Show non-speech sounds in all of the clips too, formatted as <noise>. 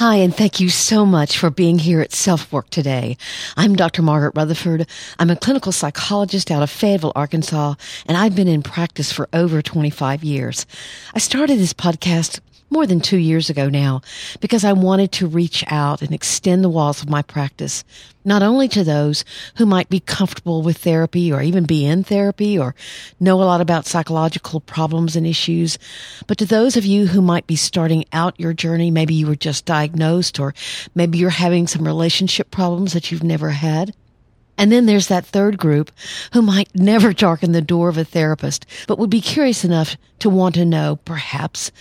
Hi, and thank you so much for being here at Self Work today. I'm Dr. Margaret Rutherford. I'm a clinical psychologist out of Fayetteville, Arkansas, and I've been in practice for over 25 years. I started this podcast more than two years ago now because I wanted to reach out and extend the walls of my practice, not only to those who might be comfortable with therapy or even be in therapy or know a lot about psychological problems and issues, but to those of you who might be starting out your journey. Maybe you were just diagnosed or maybe you're having some relationship problems that you've never had. And then there's that third group who might <laughs> never darken the door of a therapist, but would be curious enough to want to know, perhaps,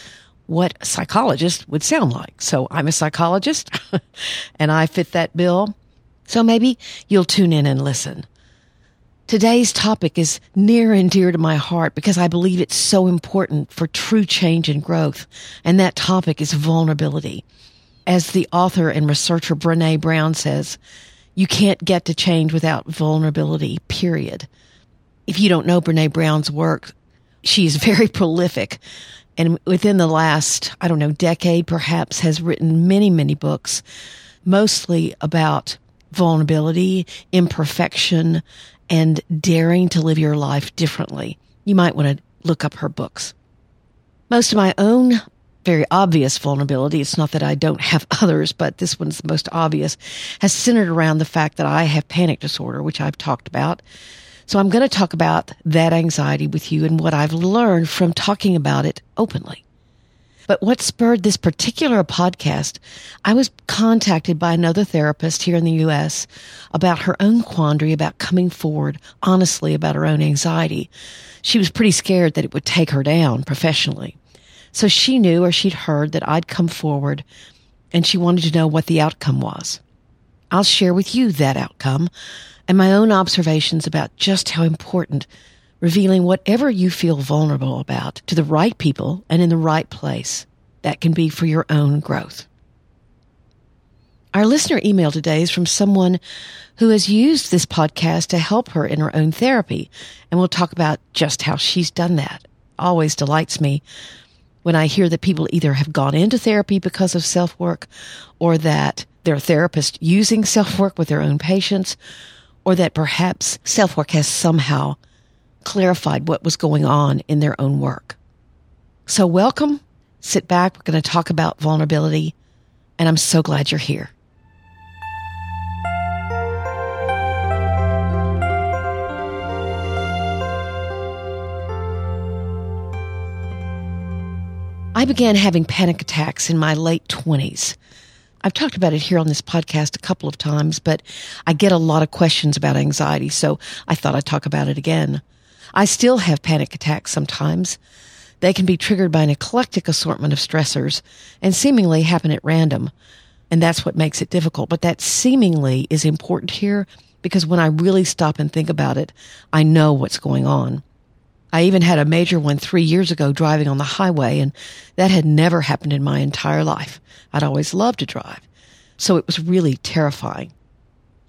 what a psychologist would sound like. So I'm a psychologist <laughs> and I fit that bill. So maybe you'll tune in and listen. Today's topic is near and dear to my heart because I believe it's so important for true change and growth. And that topic is vulnerability. As the author and researcher Brené Brown says, you can't get to change without vulnerability, period. If you don't know Brené Brown's work, she is very <laughs> prolific and within the last, I don't know, decade perhaps has written many, many books, mostly about vulnerability, imperfection, and daring to live your life differently. You might want to look up her books. Most of my own very obvious vulnerability, it's not that I don't have <laughs> others, but this one's the most obvious, has centered around the fact that I have panic disorder, which I've talked about. So I'm going to talk about that anxiety with you and what I've learned from talking about it openly. But what spurred this particular podcast, I was contacted by another therapist here in the U.S. about her own quandary about coming forward honestly about her own anxiety. She was pretty scared that it would take her down professionally. So she knew or she'd heard that I'd come forward and she wanted to know what the outcome was. I'll share with you that outcome and my own observations about just how important revealing whatever you feel vulnerable about to the right people and in the right place that can be for your own growth. Our listener email today is from someone who has used this podcast to help her in her own therapy, and we'll talk about just how she's done that. Always delights me when I hear that people either have gone into therapy because of self work or that their therapist using self work with their own patients or that perhaps self work has somehow clarified what was going on in their own work. So, welcome. Sit back. We're going to talk about vulnerability, and I'm so glad you're here. I began having panic attacks in my late 20s. I've talked about it here on this podcast a couple of times, but I get a lot of questions about anxiety, so I thought I'd talk about it again. I still have panic attacks sometimes. They can be triggered by an eclectic assortment of stressors and seemingly happen at random. And that's what makes it difficult. But that seemingly is important here because when I really stop and think about it, I know what's going on. I even had a major one three years ago driving on the highway, and that had never happened in my entire life. I'd always loved to drive. So it was really terrifying.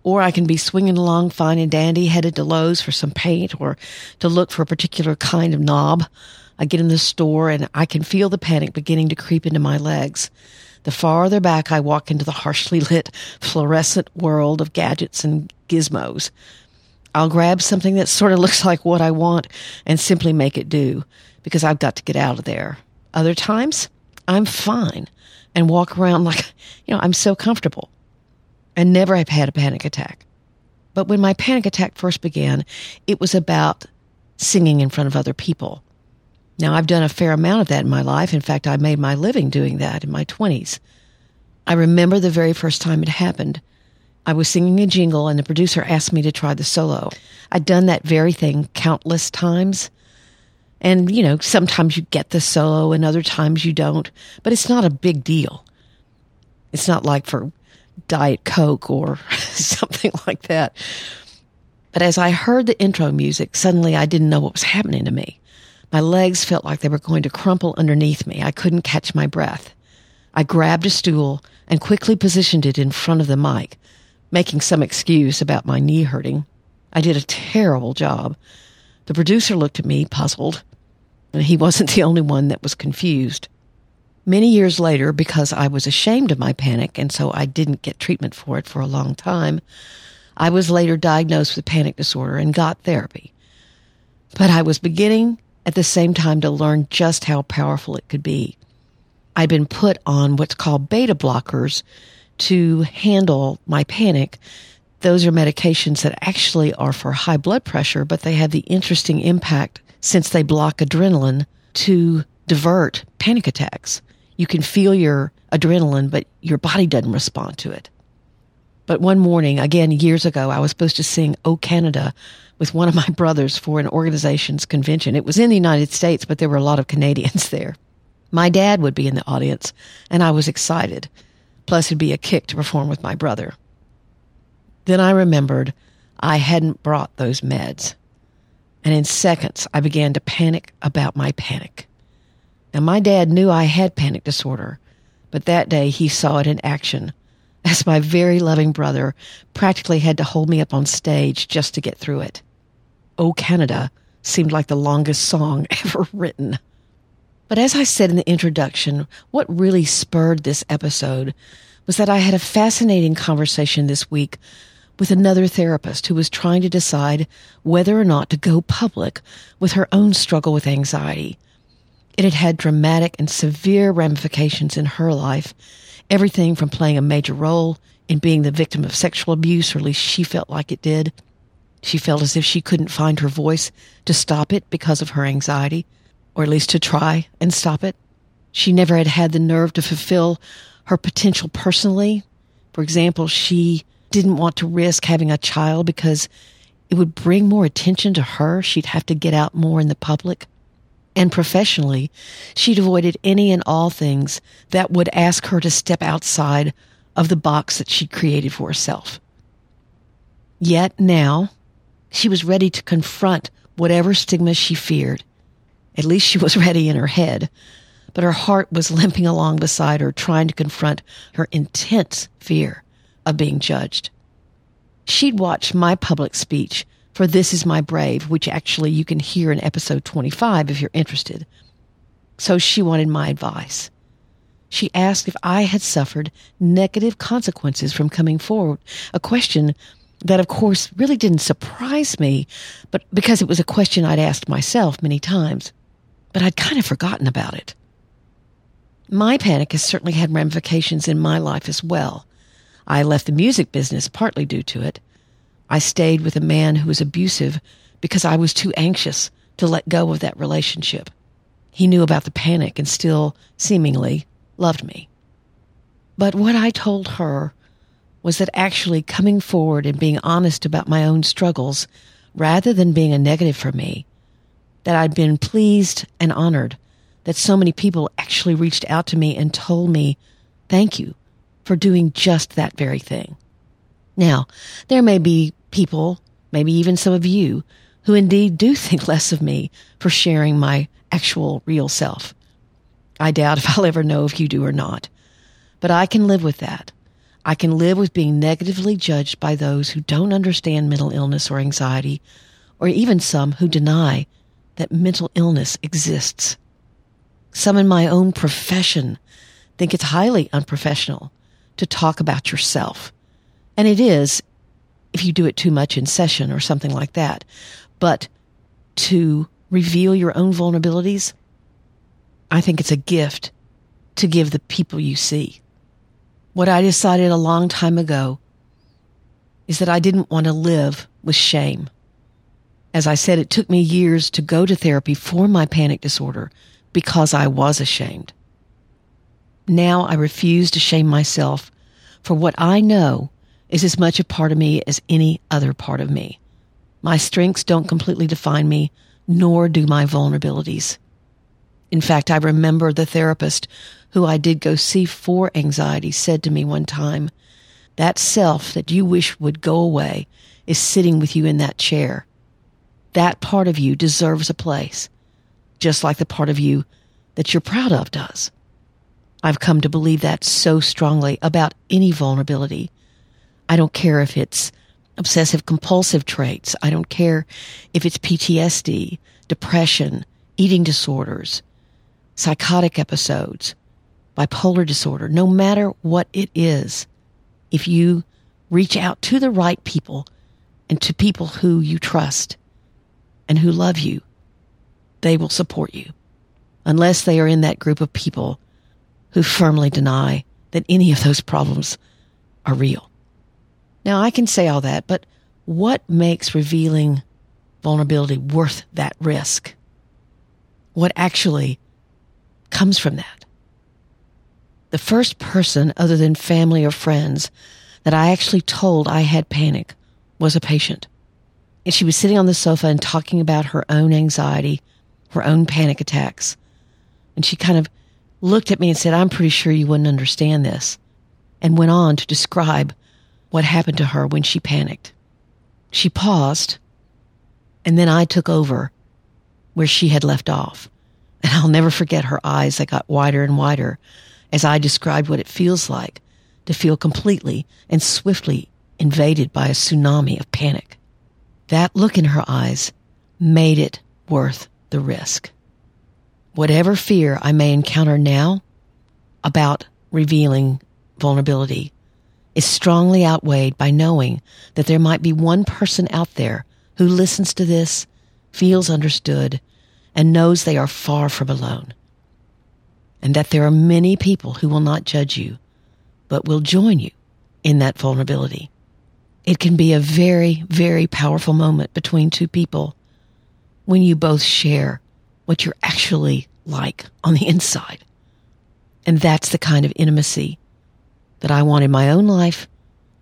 Or I can be swinging along fine and dandy, headed to Lowe's for some paint or to look for a particular kind of knob. I get in the store and I can feel the panic beginning to creep into my legs. The farther back I walk into the harshly lit, fluorescent world of gadgets and gizmos. I'll grab something that sort of <laughs> looks like what I want and simply make it do because I've got to get out of there. Other times, I'm fine and walk around like, <laughs> you know, I'm so comfortable and never have had a panic attack. But when my panic attack first began, it was about singing in front of other people. Now, I've done a fair amount of that in my life. In fact, I made my living doing that in my 20s. I remember the very first time it happened. I was singing a jingle and the producer asked me to try the solo. I'd done that very thing countless times. And, you know, sometimes you get the solo and other times you don't, but it's not a big deal. It's not like for Diet Coke or <laughs> something like that. But as I heard the intro music, suddenly I didn't know what was happening to me. My legs felt like they were going to crumple underneath me. I couldn't catch my breath. I grabbed a stool and quickly positioned it in front of the mic, making some excuse about my knee hurting. I did a terrible job. The producer looked at me, puzzled. and He wasn't the only one that was confused. Many years later, because I was ashamed of my panic and so I didn't get treatment for it for a long time, I was later diagnosed with panic disorder and got therapy. But I was beginning at the same time to learn just how powerful it could be. I'd been put on what's called beta blockers to handle my panic. Those are medications that actually are for high blood pressure, but they have the interesting impact since they block adrenaline to divert panic attacks. You can feel your adrenaline, but your body doesn't respond to it. But one morning, again, years ago, I was supposed to sing O Canada with one of my <laughs> brothers for an organization's convention. It was in the United States, but there were a lot of Canadians <laughs> there. My dad would be in the audience, and I was excited. Plus, it'd be a kick to perform with my brother. Then I remembered I hadn't brought those meds. And in seconds, I began to panic about my panic. Now, my dad knew I had panic disorder, but that day he saw it in action <laughs> as my very loving brother practically had to hold me up on stage just to get through it. Oh Canada seemed like the longest song <laughs> ever written. But as I said in the introduction, what really spurred this episode was that I had a fascinating conversation this week with another therapist who was trying to decide whether or not to go public with her own struggle with anxiety. It had had dramatic and severe ramifications in her life, everything from playing a major role in being the victim of sexual abuse, or at least she felt like it did, she felt as if she couldn't find her voice to stop it because of her anxiety, or at least to try and stop it. She never had had the nerve to fulfill her potential personally. For example, she didn't want to risk having a child because it would bring more attention to her. She'd have to get out more in the public. And professionally, she'd avoided any and all things that would ask her to step outside of the box that she'd created for herself. Yet now, she was ready to confront whatever stigma she feared. At least she was <laughs> ready in her head, but her heart was limping along beside her, trying to confront her intense fear of being judged. She'd watched my public speech for This Is My Brave, which actually you can hear in episode 25 if you're interested. So she wanted my advice. She asked if I had suffered negative consequences from coming forward, a question that of course really didn't surprise me, but because it was a question I'd asked myself many times, but I'd kind of forgotten about it. My panic has certainly had ramifications in my life as well. I left the music business partly due to it. I stayed with a man who was abusive because I was too anxious to let go of that relationship. He knew about the panic and still, seemingly, loved me. But what I told her was that actually coming forward and being honest about my own struggles, rather than being a negative for me, that I'd been pleased and honored that so many people actually reached out to me and told me, thank you for doing just that very thing. Now, there may be people, maybe even some of you, who indeed do <laughs> think less of me for sharing my actual real self. I doubt if I'll ever know if you do or not. But I can live with that. I can live with being negatively judged by those who don't understand mental illness or anxiety, or even some who deny that mental illness exists. Some in my own profession think it's highly unprofessional to talk about yourself. And it is if you do it too much in session or something like that. But to reveal your own vulnerabilities, I think it's a gift to give the people you see. What I decided a long time ago is that I didn't want to live with shame. As I said, it took me years to go to therapy for my panic disorder because I was ashamed. Now I refuse to shame myself for what I know is as much a part of me as any other part of me. My strengths don't completely define me, nor do my vulnerabilities. In fact, I remember the therapist who I did go see for anxiety said to me one time, that self that you wish would go away is sitting with you in that chair. That part of you deserves a place. just like the part of you that you're proud of does. I've come to believe that so strongly about any vulnerability. I don't care if it's obsessive compulsive traits. I don't care if it's PTSD, depression, eating disorders, psychotic episodes, bipolar disorder, no matter what it is. If you reach out to the right people and to people who you trust and who love you, they will support you unless they are in that group of people who firmly deny that any of those problems are real. Now, I can say all that, but what makes revealing vulnerability worth that risk? What actually comes from that? The first person other than family or friends that I actually told I had panic was a patient. And she was sitting on the sofa and talking about her own anxiety, her own panic attacks. And she kind of looked at me and said, I'm pretty sure you wouldn't understand this, and went on to describe what happened to her when she panicked. She paused, and then I took over where she had left off. And I'll never forget her eyes that got wider and wider as I described what it feels like to feel completely and swiftly invaded by a tsunami of panic. That look in her eyes made it worth the risk. Whatever fear I may encounter now about revealing vulnerability is strongly outweighed by knowing that there might be one person out there who listens to this, feels understood, and knows they are far from alone. And that there are many people who will not judge you, but will join you in that vulnerability. It can be a very, very powerful moment between two people when you both share what you're actually like on the inside. And that's the kind of intimacy that I want in my own life,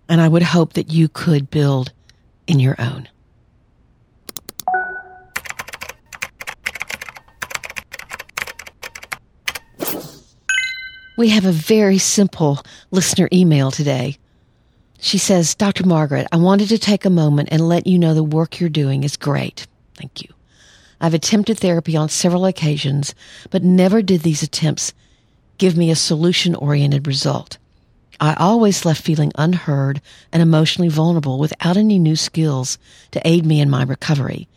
and I would hope that you could build in your own. We have a very simple listener email today. She says, Dr. Margaret, I wanted to take a moment and let you know the work you're doing is great. Thank you. I've attempted therapy on several occasions, but never did these attempts give me a solution oriented result. I always left feeling unheard and emotionally vulnerable without any new skills to aid me in my recovery.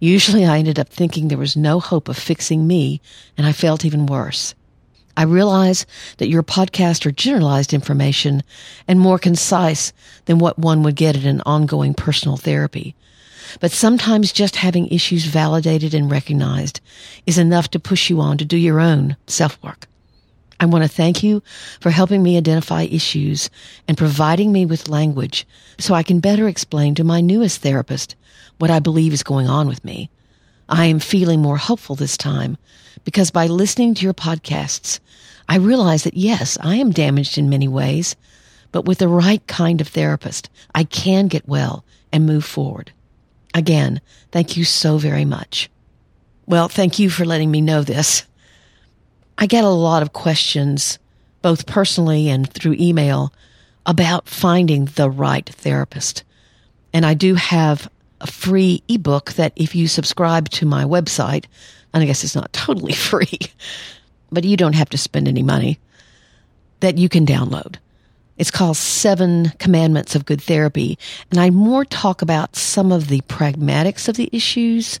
Usually I ended up thinking there was no hope of fixing me, and I felt even worse. I realize that your podcasts are generalized information and more concise than what one would get in an ongoing personal therapy. But sometimes just having issues validated and recognized is enough to push you on to do your own self work. I want to thank you for helping me identify issues and providing me with language so I can better explain to my newest therapist what I believe is going on with me. I am feeling more hopeful this time because by listening to your podcasts, I realize that yes, I am damaged in many ways, but with the right kind of therapist, I can get well and move forward. Again, thank you so very much. Well, thank you for letting me know this. I get a lot of questions, both personally and through email, about finding the right therapist. And I do have a free ebook that if you subscribe to my website, and I guess it's not <laughs> totally free, but you don't have to spend any money, that you can download. It's called Seven Commandments of Good Therapy. And I more talk about some of the pragmatics of the issues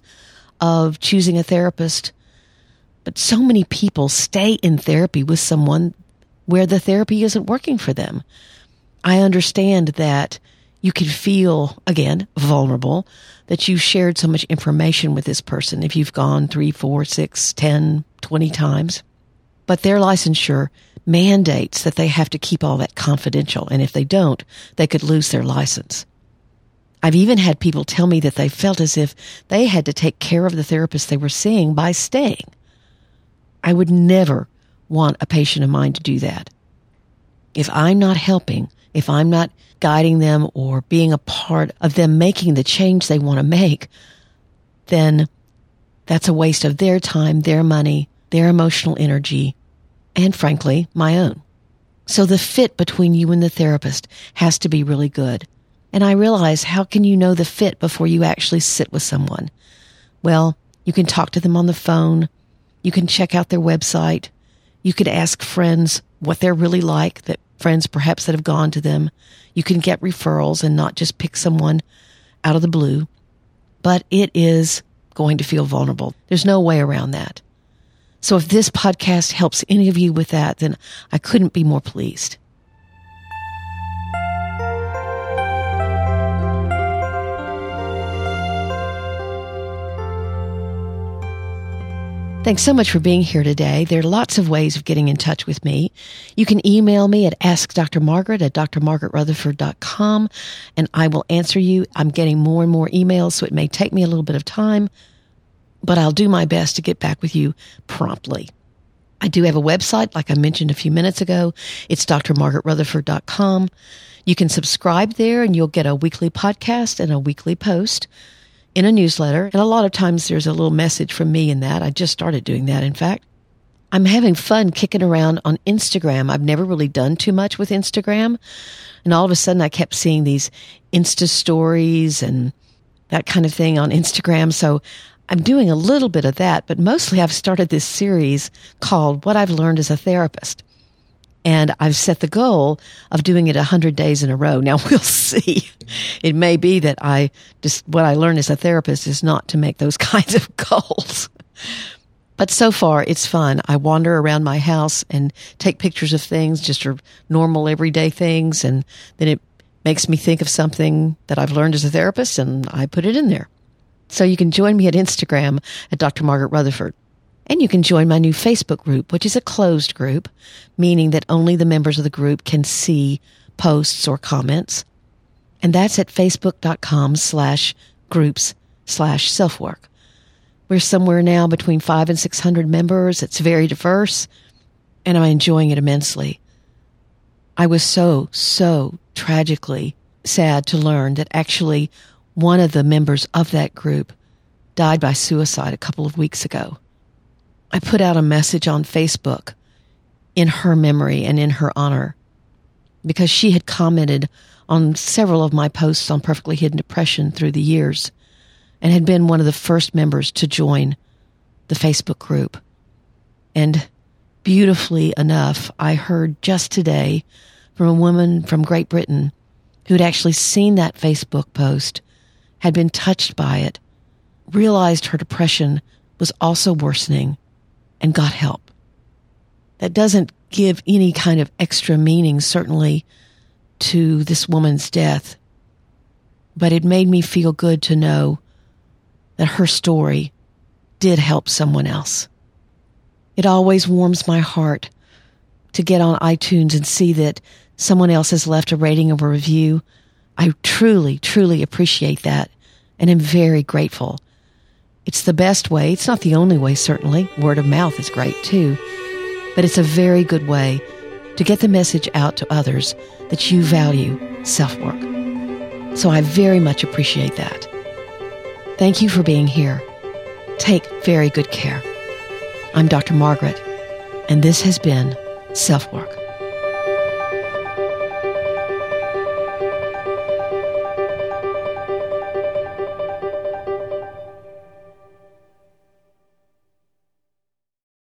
of choosing a therapist. But so many people stay in therapy with someone where the therapy isn't working for them. I understand that you can feel, again, vulnerable that you've shared so much information with this person if you've gone three, four, six, ten, twenty times. But their licensure mandates that they have to keep all that confidential. And if they don't, they could lose their license. I've even had people tell me that they felt as if they had to take care of the therapist they were seeing by staying. I would never want a patient of mine to do that. If I'm not helping, if I'm not guiding them or being a part of them making the change they want to make, then that's a waste of their time, their money, their emotional energy, and frankly, my own. So the fit between you and the therapist has to be really good. And I realize how can you know the fit before you actually sit with someone? Well, you can talk to them on the phone. You can check out their website. You could ask friends what they're really like, that friends perhaps that have gone to them. You can get referrals and not just pick someone out of the blue. But it is going to feel vulnerable. There's no way around that. So if this podcast helps any of you with that, then I couldn't be more pleased. Thanks so much for being here today. There are lots of ways of getting in touch with me. You can email me at askdrmargaret at drmargaretrutherford.com and I will answer you. I'm getting more and more emails, so it may take me a little bit of time, but I'll do my best to get back with you promptly. I do have a website, like I mentioned a few minutes ago. It's drmargaretrutherford.com. You can subscribe there and you'll get a weekly podcast and a weekly post in a newsletter. And a lot of times there's a little message from me in that. I just started doing that, in fact. I'm having fun kicking around on Instagram. I've never really done too much with Instagram. And all of a sudden I kept seeing these Insta stories and that kind of thing on Instagram. So I'm doing a little bit of that, but mostly I've started this series called What I've Learned as a Therapist. And I've set the goal of doing it a hundred days in a row. Now <laughs> we'll see. It may be that I just, what I learned as a therapist is not to make those <laughs> kinds of goals. But so far it's fun. I wander around my house and take pictures of things, just normal everyday things. And then it makes me think of something that I've learned as a therapist and I put it in there. So you can join me at Instagram at Dr. Margaret Rutherford. And you can join my new Facebook group, which is a closed group, meaning that only the members of the group can see posts or comments. And that's at facebook.com slash groups slash selfwork. We're somewhere now between five and 600 members. It's very diverse and I'm enjoying it immensely. I was so, so tragically sad to learn that actually one of the members of that group died by suicide a couple of weeks ago. I put out a message on Facebook in her memory and in her honor because she had commented on several of my posts on perfectly hidden depression through the years and had been one of the first members to join the Facebook group. And beautifully enough, I heard just today from a woman from Great Britain who'd actually seen that Facebook post, had been touched by it, realized her depression was also worsening, and got help. That doesn't give any kind of extra meaning, certainly, to this woman's death, but it made me feel good to know that her story did help someone else. It always warms my heart to get on iTunes and see that someone else has left a rating or a review. I truly, truly appreciate that and am very grateful. It's the best way. It's not the only way, certainly. Word of mouth is great too. But it's a very good way to get the message out to others that you value self work. So I very much appreciate that. Thank you for being here. Take very good care. I'm Dr. Margaret, and this has been Self Work.